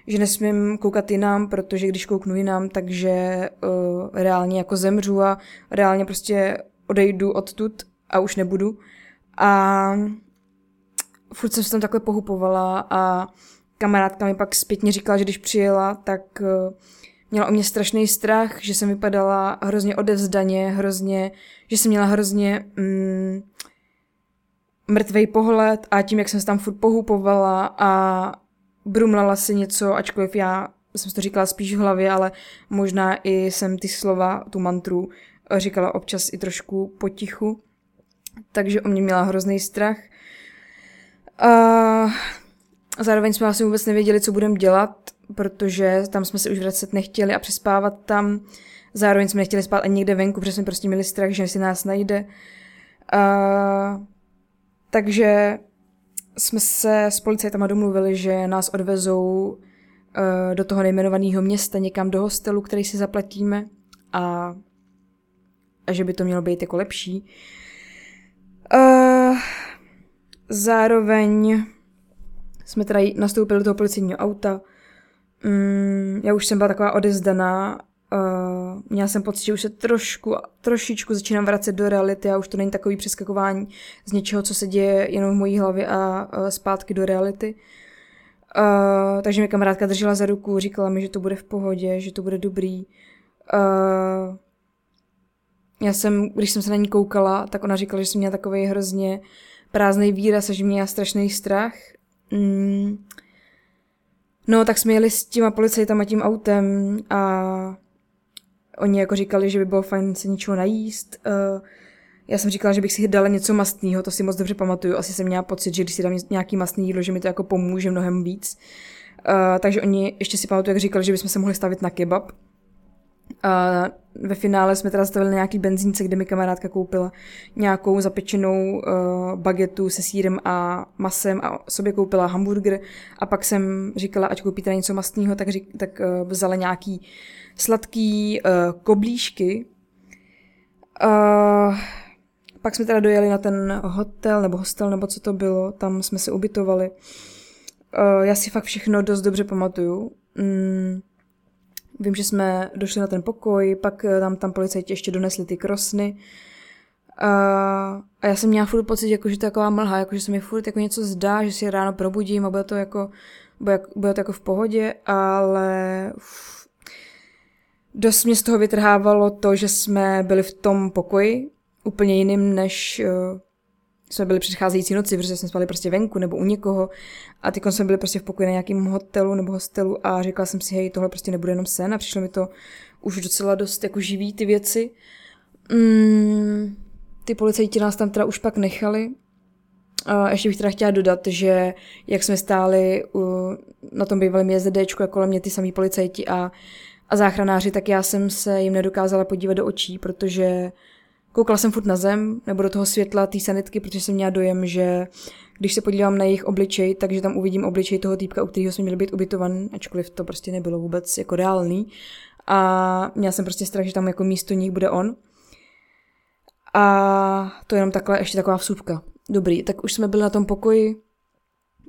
že nesmím koukat jinam, protože když kouknu jinam, takže uh, reálně jako zemřu a reálně prostě odejdu odtud a už nebudu. A furt jsem se tam takhle pohupovala a kamarádka mi pak zpětně říkala, že když přijela, tak uh, měla o mě strašný strach, že jsem vypadala hrozně odevzdaně, hrozně, že jsem měla hrozně mm, mrtvej pohled a tím, jak jsem se tam furt pohupovala a brumlala si něco, ačkoliv já jsem to říkala spíš v hlavě, ale možná i jsem ty slova, tu mantru, říkala občas i trošku potichu, takže o mě měla hrozný strach. A zároveň jsme asi vůbec nevěděli, co budeme dělat, protože tam jsme se už vracet nechtěli a přespávat tam. Zároveň jsme nechtěli spát ani někde venku, protože jsme prostě měli strach, že si nás najde. A, takže jsme se s policajtama domluvili, že nás odvezou uh, do toho nejmenovaného města, někam do hostelu, který si zaplatíme a, a že by to mělo být jako lepší. Uh, zároveň jsme teda nastoupili do toho policijního auta. Mm, já už jsem byla taková odezdaná. Uh, měla jsem pocit, že už se trošku, trošičku začínám vracet do reality a už to není takový přeskakování z něčeho, co se děje jenom v mojí hlavě a uh, zpátky do reality. Uh, takže mi kamarádka držela za ruku, říkala mi, že to bude v pohodě, že to bude dobrý. Uh, já jsem, když jsem se na ní koukala, tak ona říkala, že jsem měla takový hrozně prázdný výraz a že měla strašný strach. Mm. No, tak jsme jeli s těma policajtama tím autem a oni jako říkali, že by bylo fajn se něčeho najíst. Uh, já jsem říkala, že bych si dala něco mastného, to si moc dobře pamatuju. Asi jsem měla pocit, že když si dám nějaký mastný jídlo, že mi to jako pomůže mnohem víc. Uh, takže oni ještě si pamatuju, jak říkali, že bychom se mohli stavit na kebab. A ve finále jsme teda stavili nějaký benzínce, kde mi kamarádka koupila nějakou zapečenou uh, bagetu se sírem a masem a sobě koupila hamburger a pak jsem říkala, ať koupí teda něco mastného, tak, řík, tak uh, vzala nějaký sladký uh, koblížky. Uh, pak jsme teda dojeli na ten hotel, nebo hostel, nebo co to bylo, tam jsme se ubytovali. Uh, já si fakt všechno dost dobře pamatuju. Mm, Vím, že jsme došli na ten pokoj, pak eh, tam, tam policajti ještě donesli ty krosny. A, a já jsem měla furt pocit, jako, že to je taková mlha, jako, že se mi furt jako něco zdá, že si ráno probudím a bude to jako, bude, bude to jako v pohodě, ale uf, dost mě z toho vytrhávalo to, že jsme byli v tom pokoji, úplně jiným, než uh, jsme byli předcházející noci, protože jsme spali prostě venku nebo u někoho a ty jsme byli prostě v pokoji na nějakém hotelu nebo hostelu a říkala jsem si, hej, tohle prostě nebude jenom sen a přišlo mi to už docela dost jako živý ty věci. Mm, ty policajti nás tam teda už pak nechali. A ještě bych teda chtěla dodat, že jak jsme stáli u, na tom bývalém jezdečku, jako kolem mě ty samý policajti a, a záchranáři, tak já jsem se jim nedokázala podívat do očí, protože Koukala jsem furt na zem, nebo do toho světla té sanitky, protože jsem měla dojem, že když se podívám na jejich obličej, takže tam uvidím obličej toho týpka, u kterého jsme měli být ubytovan, ačkoliv to prostě nebylo vůbec jako reálný. A měla jsem prostě strach, že tam jako místo nich bude on. A to je jenom takhle ještě taková vsuvka. Dobrý, tak už jsme byli na tom pokoji.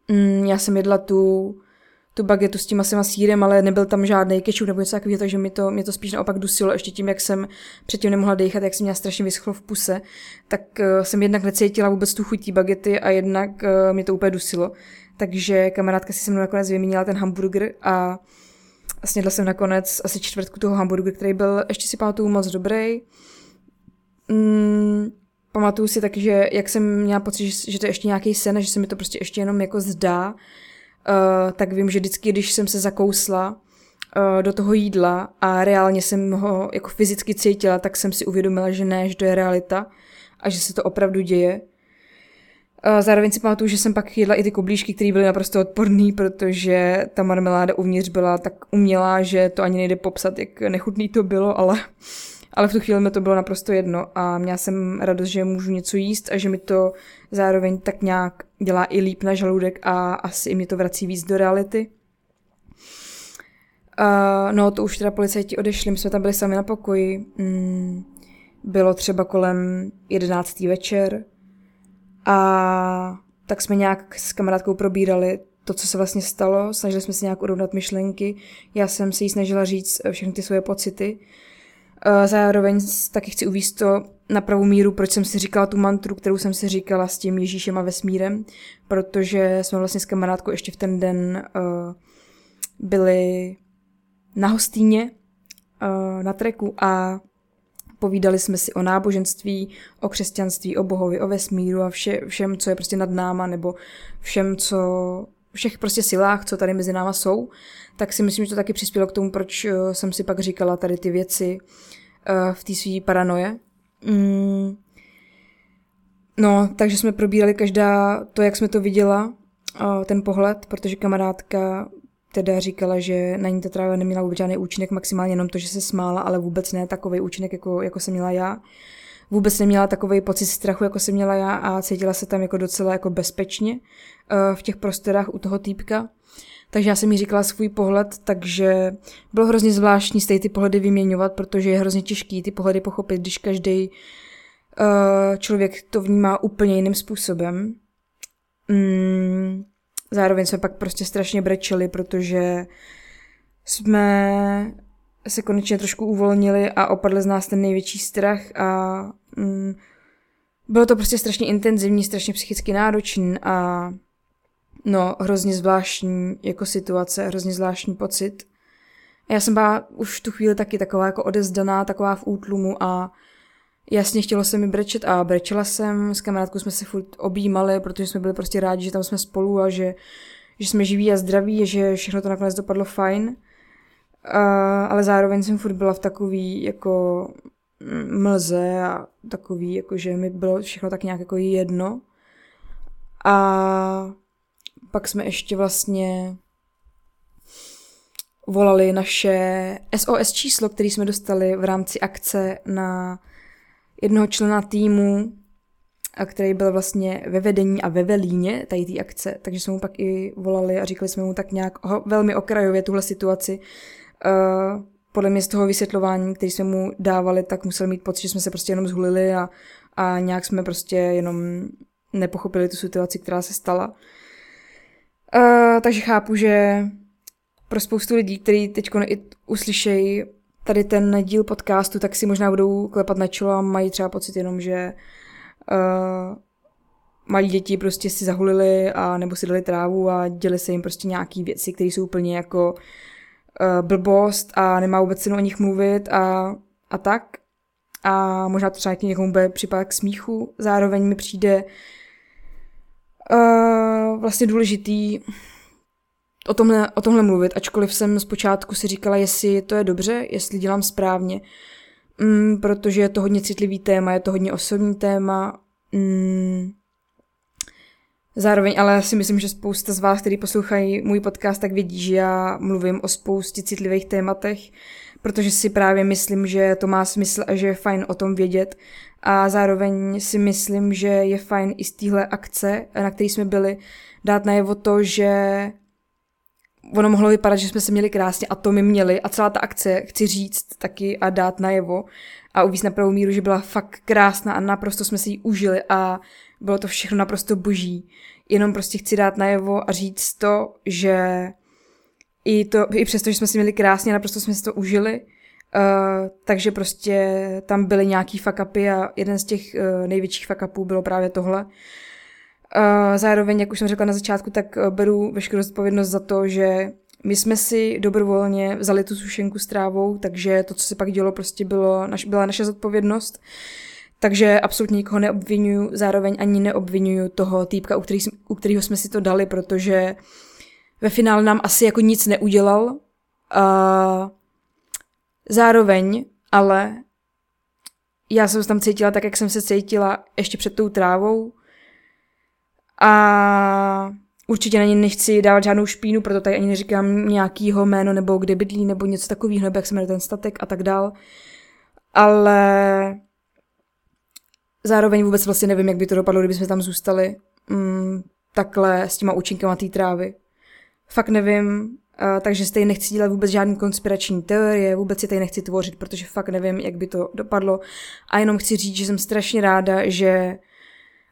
Mm, já jsem jedla tu tu bagetu s tím masem a sírem, ale nebyl tam žádný kečup nebo něco takového, takže mi to, mě to spíš naopak dusilo ještě tím, jak jsem předtím nemohla dechat, jak jsem měla strašně vyschlo v puse, tak uh, jsem jednak necítila vůbec tu chutí bagety a jednak uh, mě to úplně dusilo. Takže kamarádka si se mnou nakonec vyměnila ten hamburger a snědla jsem nakonec asi čtvrtku toho hamburgeru, který byl, ještě si pamatuju, moc dobrý. Mm, pamatuju si taky, že jak jsem měla pocit, že, že to je ještě nějaký sen že se mi to prostě ještě jenom jako zdá, uh, tak vím, že vždycky, když jsem se zakousla uh, do toho jídla a reálně jsem ho jako fyzicky cítila, tak jsem si uvědomila, že ne, že to je realita a že se to opravdu děje. Uh, zároveň si pamatuju, že jsem pak jedla i ty koblížky, které byly naprosto odporné, protože ta marmeláda uvnitř byla tak umělá, že to ani nejde popsat, jak nechutný to bylo, ale ale v tu chvíli mi to bylo naprosto jedno a měla jsem radost, že můžu něco jíst a že mi to zároveň tak nějak dělá i líp na žaludek a asi i mě to vrací víc do reality. Uh, no, to už teda policajti odešli, my jsme tam byli sami na pokoji. Mm, bylo třeba kolem jedenáctý večer a tak jsme nějak s kamarádkou probírali to, co se vlastně stalo, snažili jsme se nějak urovnat myšlenky, já jsem se jí snažila říct všechny ty svoje pocity Eh, zároveň taky chci uvíct to na pravou míru, proč jsem si říkala tu mantru, kterou jsem si říkala s tím Ježíšem a vesmírem, protože jsme vlastně s kamarádkou ještě v ten den uh, byli na hostýně uh, na treku a povídali jsme si o náboženství, o křesťanství, o bohovi, o vesmíru a vše, všem, co je prostě nad náma, nebo všem, co všech prostě silách, co tady mezi náma jsou, tak si myslím, že to taky přispělo k tomu, proč jsem si pak říkala tady ty věci uh, v té své paranoje. Mm. No, takže jsme probírali každá to, jak jsme to viděla, uh, ten pohled, protože kamarádka teda říkala, že na ní ta tráva neměla vůbec žádný účinek, maximálně jenom to, že se smála, ale vůbec ne takový účinek, jako, jako jsem měla já. Vůbec neměla takový pocit strachu, jako jsem měla já a cítila se tam jako docela jako bezpečně uh, v těch prostorách u toho týpka. Takže já jsem jí říkala svůj pohled, takže bylo hrozně zvláštní stejně ty pohledy vyměňovat, protože je hrozně těžký ty pohledy pochopit, když každý uh, člověk to vnímá úplně jiným způsobem. Mm, zároveň jsme pak prostě strašně brečeli, protože jsme se konečně trošku uvolnili a opadl z nás ten největší strach a mm, bylo to prostě strašně intenzivní, strašně psychicky náročný a no, hrozně zvláštní jako situace, hrozně zvláštní pocit. Já jsem byla už tu chvíli taky taková jako odezdaná, taková v útlumu a jasně chtělo se mi brečet a brečela jsem, s kamarádkou jsme se furt objímali, protože jsme byli prostě rádi, že tam jsme spolu a že, že jsme živí a zdraví, že všechno to nakonec dopadlo fajn. Ale zároveň jsem furt byla v takový jako mlze a takový, jako že mi bylo všechno tak nějak jako jedno. A pak jsme ještě vlastně volali naše SOS číslo, který jsme dostali v rámci akce na jednoho člena týmu, a který byl vlastně ve vedení a ve velíně tady té akce, takže jsme mu pak i volali a říkali jsme mu tak nějak velmi okrajově tuhle situaci. Uh, podle mě z toho vysvětlování, který jsme mu dávali, tak musel mít pocit, že jsme se prostě jenom zhulili a, a nějak jsme prostě jenom nepochopili tu situaci, která se stala. Uh, takže chápu, že pro spoustu lidí, kteří teď uslyšejí tady ten díl podcastu, tak si možná budou klepat na čelo a mají třeba pocit jenom, že uh, malí děti prostě si zahulili a nebo si dali trávu a děli se jim prostě nějaký věci, které jsou úplně jako uh, blbost a nemá vůbec cenu o nich mluvit a, a tak. A možná to třeba někomu bude připadat k smíchu. Zároveň mi přijde uh, vlastně důležitý o tomhle, o tomhle mluvit, ačkoliv jsem zpočátku si říkala, jestli to je dobře, jestli dělám správně, mm, protože je to hodně citlivý téma, je to hodně osobní téma, mm, Zároveň ale si myslím, že spousta z vás, kteří poslouchají můj podcast, tak vědí, že já mluvím o spoustě citlivých tématech, protože si právě myslím, že to má smysl a že je fajn o tom vědět. A zároveň si myslím, že je fajn i z téhle akce, na které jsme byli, dát najevo to, že ono mohlo vypadat, že jsme se měli krásně a to my měli a celá ta akce, chci říct taky a dát najevo a uvíct na pravou míru, že byla fakt krásná a naprosto jsme si ji užili a bylo to všechno naprosto boží. Jenom prostě chci dát najevo a říct to, že i, to, i přesto, že jsme si měli krásně, naprosto jsme si to užili, uh, takže prostě tam byly nějaký fuck upy a jeden z těch uh, největších fuck upů bylo právě tohle. Uh, zároveň, jak už jsem řekla na začátku, tak beru veškerou zodpovědnost za to, že my jsme si dobrovolně vzali tu sušenku s trávou, takže to, co se pak dělo, prostě bylo, naš, byla naše zodpovědnost. Takže absolutně nikoho neobvinuju, zároveň ani neobvinuju toho týpka, u, který, u kterého jsme si to dali, protože ve finále nám asi jako nic neudělal. Uh, zároveň, ale já jsem se tam cítila tak, jak jsem se cítila ještě před tou trávou. A určitě na ně nechci dávat žádnou špínu, proto tady ani neříkám nějakýho jméno nebo kde bydlí nebo něco takového, nebo jak se jmenuje ten statek a tak dál. Ale zároveň vůbec vlastně nevím, jak by to dopadlo, kdyby jsme tam zůstali mm, takhle s těma účinkama té trávy. Fakt nevím, uh, takže stejně nechci dělat vůbec žádný konspirační teorie, vůbec si tady nechci tvořit, protože fakt nevím, jak by to dopadlo. A jenom chci říct, že jsem strašně ráda, že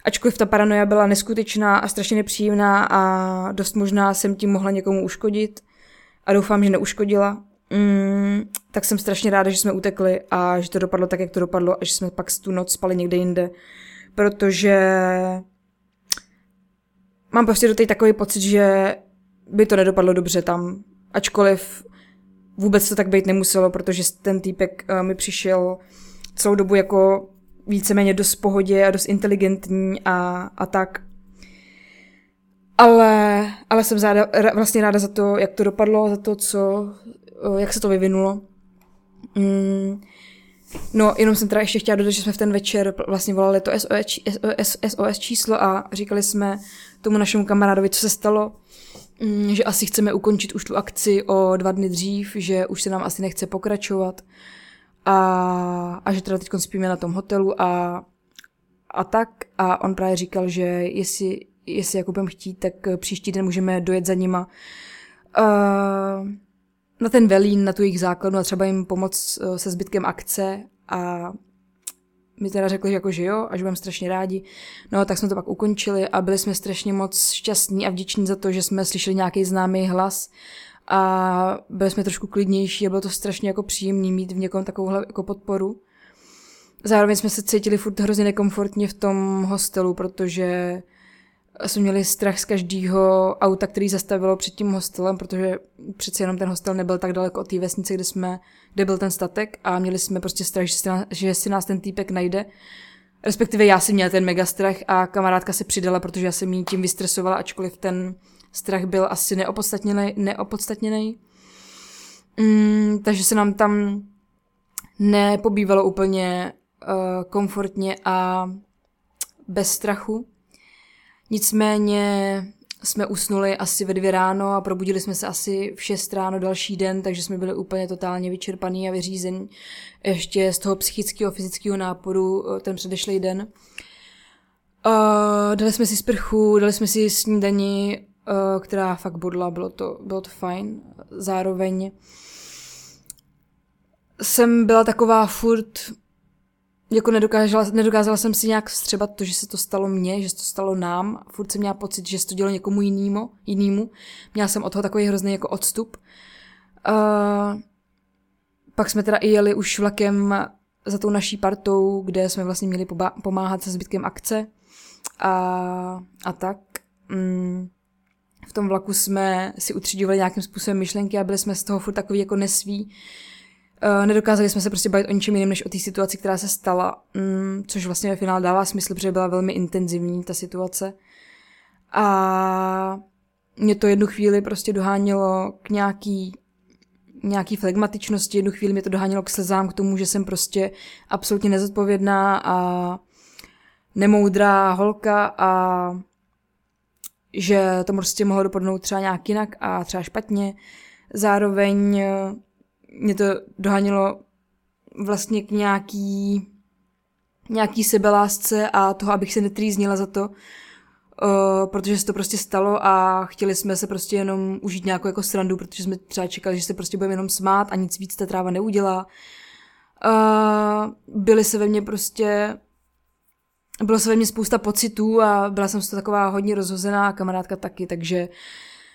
ačkoliv ta paranoia byla neskutečná a strašně nepříjemná a dost možná jsem tím mohla někomu uškodit a doufám, že neuškodila, mm, tak jsem strašně ráda, že jsme utekli a že to dopadlo tak, jak to dopadlo a že jsme pak tu noc spali někde jinde, protože mám prostě do té takový pocit, že by to nedopadlo dobře tam, ačkoliv vůbec to tak být nemuselo, protože ten týpek uh, mi přišel celou dobu jako víceméně dost pohodě a dost inteligentní a, a tak. Ale, ale jsem záda, vlastně ráda za to, jak to dopadlo, za to, co, jak se to vyvinulo. Mm, No, jenom jsem teda ještě chtěla dodat, že jsme v ten večer vlastně volali to SOS, SOS, SOS číslo a říkali jsme tomu našemu kamarádovi, co se stalo, mm, že asi chceme ukončit už tu akci o dva dny dřív, že už se nám asi nechce pokračovat a, a že teda teď spíme na tom hotelu a, a tak. A on právě říkal, že jestli, jestli jako budeme chtít, tak příští den můžeme dojet za nima uh, na ten velín, na tu jejich základnu a třeba jim pomoct uh, se zbytkem akce a mi teda řekli, že jako, že jo, a že budeme strašně rádi. No, tak jsme to pak ukončili a byli jsme strašně moc šťastní a vděční za to, že jsme slyšeli nějaký známý hlas a byli jsme trošku klidnější a bylo to strašně jako příjemný mít v někom takovouhle jako podporu. Zároveň jsme se cítili furt hrozně nekomfortně v tom hostelu, protože jsme měli strach z každého auta, který zastavilo před tím hostelem, protože přece jenom ten hostel nebyl tak daleko od té vesnice, kde, jsme, kde byl ten statek a měli jsme prostě strach, že si, nás, že si nás ten týpek najde. Respektive já jsem měla ten mega strach a kamarádka se přidala, protože já jsem jí tím vystresovala, ačkoliv ten strach byl asi neopodstatněný. neopodstatněný. Mm, takže se nám tam nepobývalo úplně uh, komfortně a bez strachu. Nicméně jsme usnuli asi ve dvě ráno a probudili jsme se asi v šest ráno další den, takže jsme byli úplně totálně vyčerpaný a vyřízení ještě z toho psychického fyzického náporu eh, ten předešlý den. Uh, dali jsme si sprchu, dali jsme si snídani, která fakt bodla, bylo to, bylo to fajn. Zároveň jsem byla taková furt jako nedokázala, nedokázala jsem si nějak vstřebat to, že se to stalo mně, že se to stalo nám. Furt jsem měla pocit, že se to dělo někomu jinému. jinému. Měla jsem od toho takový hrozný jako odstup. Uh, pak jsme teda i jeli už vlakem za tou naší partou, kde jsme vlastně měli pomáhat se zbytkem akce a, a tak. Mm, v tom vlaku jsme si utřídili nějakým způsobem myšlenky a byli jsme z toho furt takový jako nesví. Uh, nedokázali jsme se prostě bavit o ničem jiném, než o té situaci, která se stala, mm, což vlastně ve finále dává smysl, protože byla velmi intenzivní ta situace. A mě to jednu chvíli prostě dohánělo k nějaký nějaký flegmatičnosti, jednu chvíli mě to dohánělo k slzám, k tomu, že jsem prostě absolutně nezodpovědná a nemoudrá holka a že to prostě mohlo dopadnout třeba nějak jinak a třeba špatně. Zároveň mě to dohanilo vlastně k nějaký, nějaký sebelásce a toho, abych se netrýznila za to, uh, protože se to prostě stalo a chtěli jsme se prostě jenom užít nějakou jako srandu, protože jsme třeba čekali, že se prostě budeme jenom smát a nic víc ta tráva neudělá. Uh, byly se ve mně prostě bylo se ve mně spousta pocitů a byla jsem toho taková hodně rozhozená a kamarádka taky, takže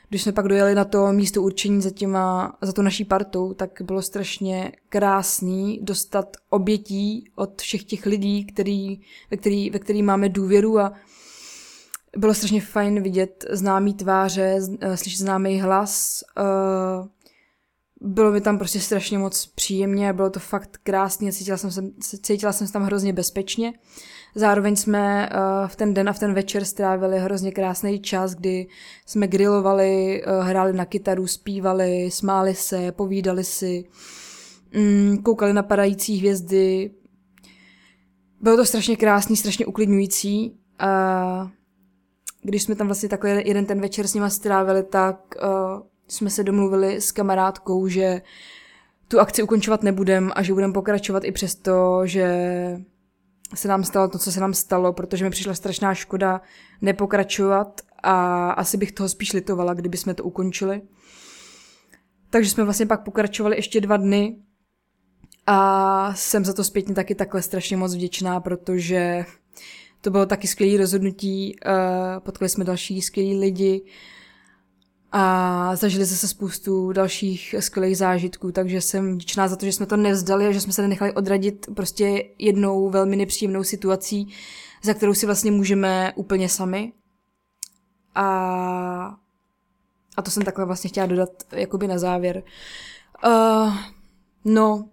když jsme pak dojeli na to místo určení za, těma, za to naší partou, tak bylo strašně krásný dostat obětí od všech těch lidí, který, ve, který, ve který máme důvěru a bylo strašně fajn vidět známý tváře, eh, slyšet známý hlas. Eh, bylo mi tam prostě strašně moc příjemně, bylo to fakt krásné, cítila jsem, se, cítila jsem se tam hrozně bezpečně. Zároveň jsme uh, v ten den a v ten večer strávili hrozně krásný čas, kdy jsme grilovali, uh, hráli na kytaru, zpívali, smáli se, povídali si, um, koukali na padající hvězdy. Bylo to strašně krásný, strašně uklidňující. A když jsme tam vlastně takhle jeden ten večer s nima strávili, tak uh, jsme se domluvili s kamarádkou, že tu akci ukončovat nebudem a že budeme pokračovat i přesto, že se nám stalo to, co se nám stalo, protože mi přišla strašná škoda nepokračovat a asi bych toho spíš litovala, kdyby jsme to ukončili. Takže jsme vlastně pak pokračovali ještě dva dny a jsem za to zpětně taky takhle strašně moc vděčná, protože to bylo taky skvělé rozhodnutí, uh, potkali jsme další skvělí lidi, a zažili se spoustu dalších skvělých zážitků, takže jsem vděčná za to, že jsme to nevzdali a že jsme se nenechali odradit prostě jednou velmi nepříjemnou situací, za kterou si vlastně můžeme úplně sami. A, a to jsem takhle vlastně chtěla dodat jakoby na závěr. Uh, no,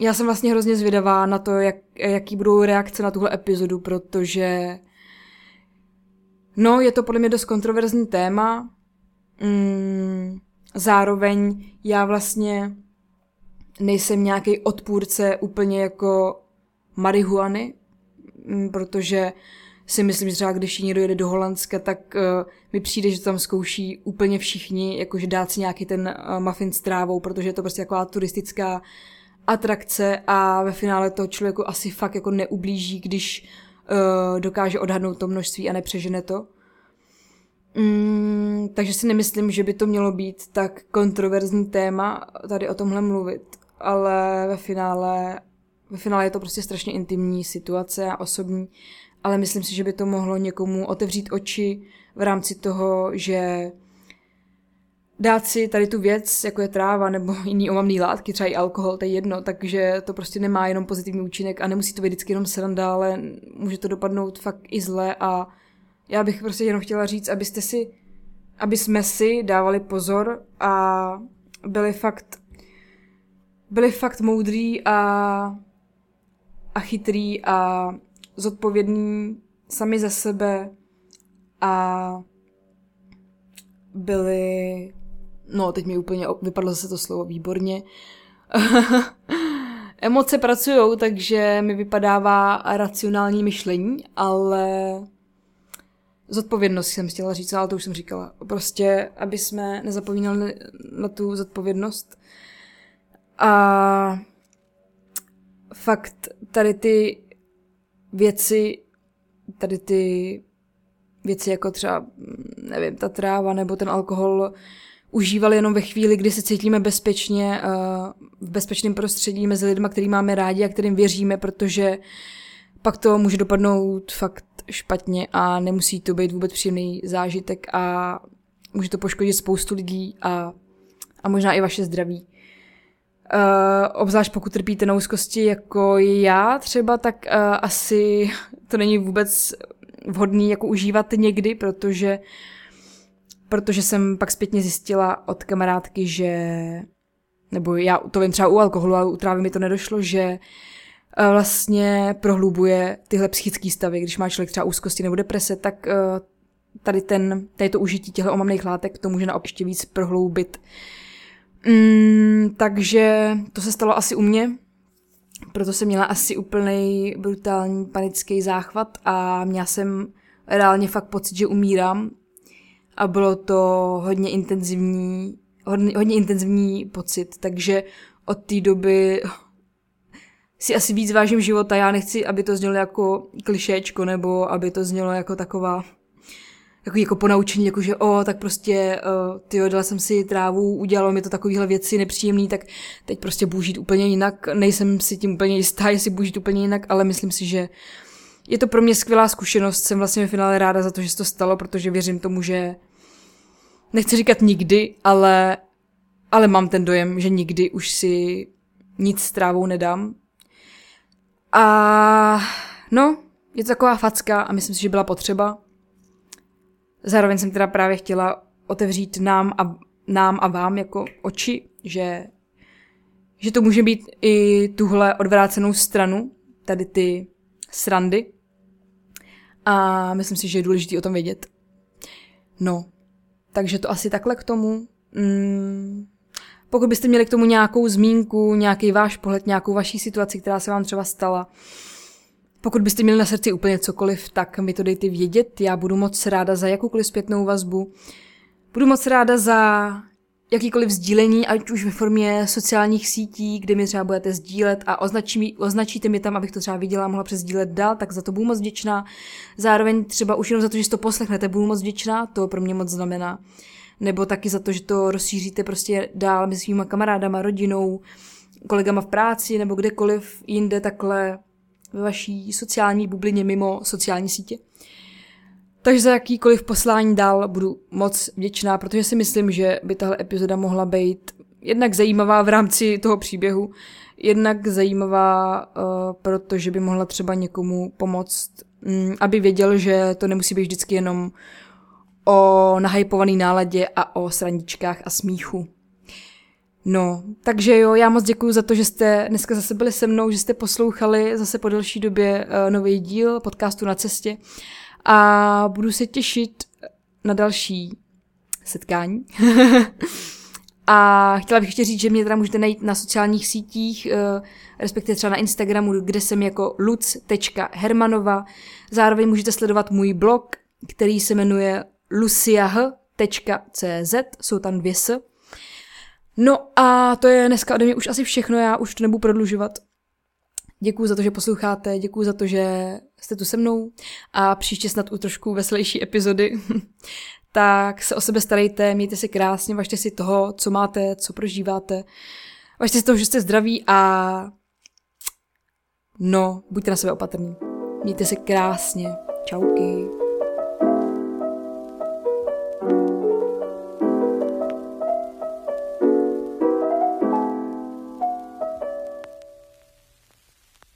já jsem vlastně hrozně zvědavá na to, jak, jaký budou reakce na tuhle epizodu, protože no, je to podle mě dost kontroverzní téma, Mm, zároveň já vlastně nejsem nějaký odpůrce úplně jako marihuany, mm, protože si myslím, že třeba když někdo jede do Holandska, tak uh, mi přijde, že tam zkouší úplně všichni, jakože dát si nějaký ten uh, muffin s trávou, protože je to prostě taková turistická atrakce a ve finále to člověku asi fakt jako neublíží, když uh, dokáže odhadnout to množství a nepřežene to. Mm, takže si nemyslím, že by to mělo být tak kontroverzní téma tady o tomhle mluvit, ale ve finále, ve finále je to prostě strašně intimní situace a osobní, ale myslím si, že by to mohlo někomu otevřít oči v rámci toho, že dát si tady tu věc, jako je tráva nebo jiný omamný látky, třeba i alkohol, to je jedno, takže to prostě nemá jenom pozitivní účinek a nemusí to být vždycky jenom sranda, ale může to dopadnout fakt i zle a já bych prostě jenom chtěla říct, abyste si, aby jsme si dávali pozor a byli fakt, byli fakt moudrý a, a chytrý a zodpovědní sami za sebe a byli, no teď mi úplně vypadlo zase to slovo výborně, emoce pracují, takže mi vypadává racionální myšlení, ale Zodpovědnost jsem chtěla říct, ale to už jsem říkala. Prostě, aby jsme nezapomínali na tu zodpovědnost. A fakt tady ty věci, tady ty věci jako třeba, nevím, ta tráva nebo ten alkohol užívali jenom ve chvíli, kdy se cítíme bezpečně, v bezpečném prostředí mezi lidmi, který máme rádi a kterým věříme, protože pak to může dopadnout fakt špatně a nemusí to být vůbec příjemný zážitek a může to poškodit spoustu lidí a, a možná i vaše zdraví. Uh, obzvlášť pokud trpíte na úzkosti jako já třeba, tak uh, asi to není vůbec vhodný jako užívat někdy, protože protože jsem pak zpětně zjistila od kamarádky, že nebo já to vím třeba u alkoholu, ale u trávy mi to nedošlo, že vlastně prohlubuje tyhle psychické stavy. Když má člověk třeba úzkosti nebo deprese, tak eh, tady, ten, tady to užití těchto omamných látek to může naopak ještě víc prohloubit. Mm, takže to se stalo asi u mě, proto jsem měla asi úplný brutální panický záchvat a měla jsem reálně fakt pocit, že umírám a bylo to hodně intenzivní, hodně, hodně intenzivní pocit, takže od té doby si asi víc vážím života. Já nechci, aby to znělo jako klišéčko, nebo aby to znělo jako taková jako, jako ponaučení, jako že o, tak prostě, uh, ty dala jsem si trávu, udělalo mi to takovéhle věci nepříjemný, tak teď prostě budu žít úplně jinak. Nejsem si tím úplně jistá, jestli budu žít úplně jinak, ale myslím si, že je to pro mě skvělá zkušenost. Jsem vlastně v finále ráda za to, že se to stalo, protože věřím tomu, že nechci říkat nikdy, ale, ale mám ten dojem, že nikdy už si nic s trávou nedám, a no, je to taková facka a myslím si, že byla potřeba. Zároveň jsem teda právě chtěla otevřít nám a, nám a vám jako oči, že, že to může být i tuhle odvrácenou stranu, tady ty srandy. A myslím si, že je důležité o tom vědět. No, takže to asi takhle k tomu. Mm, pokud byste měli k tomu nějakou zmínku, nějaký váš pohled, nějakou vaší situaci, která se vám třeba stala, pokud byste měli na srdci úplně cokoliv, tak mi to dejte vědět. Já budu moc ráda za jakoukoliv zpětnou vazbu. Budu moc ráda za jakýkoliv sdílení, ať už ve formě sociálních sítí, kde mi třeba budete sdílet a označí, označíte mi tam, abych to třeba viděla a mohla přesdílet dál, tak za to budu moc vděčná. Zároveň třeba už jenom za to, že si to poslechnete, budu moc vděčná, to pro mě moc znamená nebo taky za to, že to rozšíříte prostě dál mezi svýma kamarádama, rodinou, kolegama v práci nebo kdekoliv jinde takhle ve vaší sociální bublině mimo sociální sítě. Takže za jakýkoliv poslání dál budu moc vděčná, protože si myslím, že by tahle epizoda mohla být jednak zajímavá v rámci toho příběhu, jednak zajímavá, uh, protože by mohla třeba někomu pomoct, um, aby věděl, že to nemusí být vždycky jenom o nahypovaný náladě a o srandičkách a smíchu. No, takže jo, já moc děkuji za to, že jste dneska zase byli se mnou, že jste poslouchali zase po delší době uh, nový díl podcastu na cestě a budu se těšit na další setkání. A chtěla bych ještě říct, že mě teda můžete najít na sociálních sítích, eh, respektive třeba na Instagramu, kde jsem jako luc.hermanova. Zároveň můžete sledovat můj blog, který se jmenuje luciah.cz, jsou tam dvě s. No a to je dneska ode mě už asi všechno, já už to nebudu prodlužovat. Děkuji za to, že posloucháte, děkuji za to, že jste tu se mnou a příště snad u trošku veselější epizody. tak se o sebe starejte, mějte se krásně, važte si toho, co máte, co prožíváte. Važte si toho, že jste zdraví a no, buďte na sebe opatrní. Mějte se krásně. Čauky.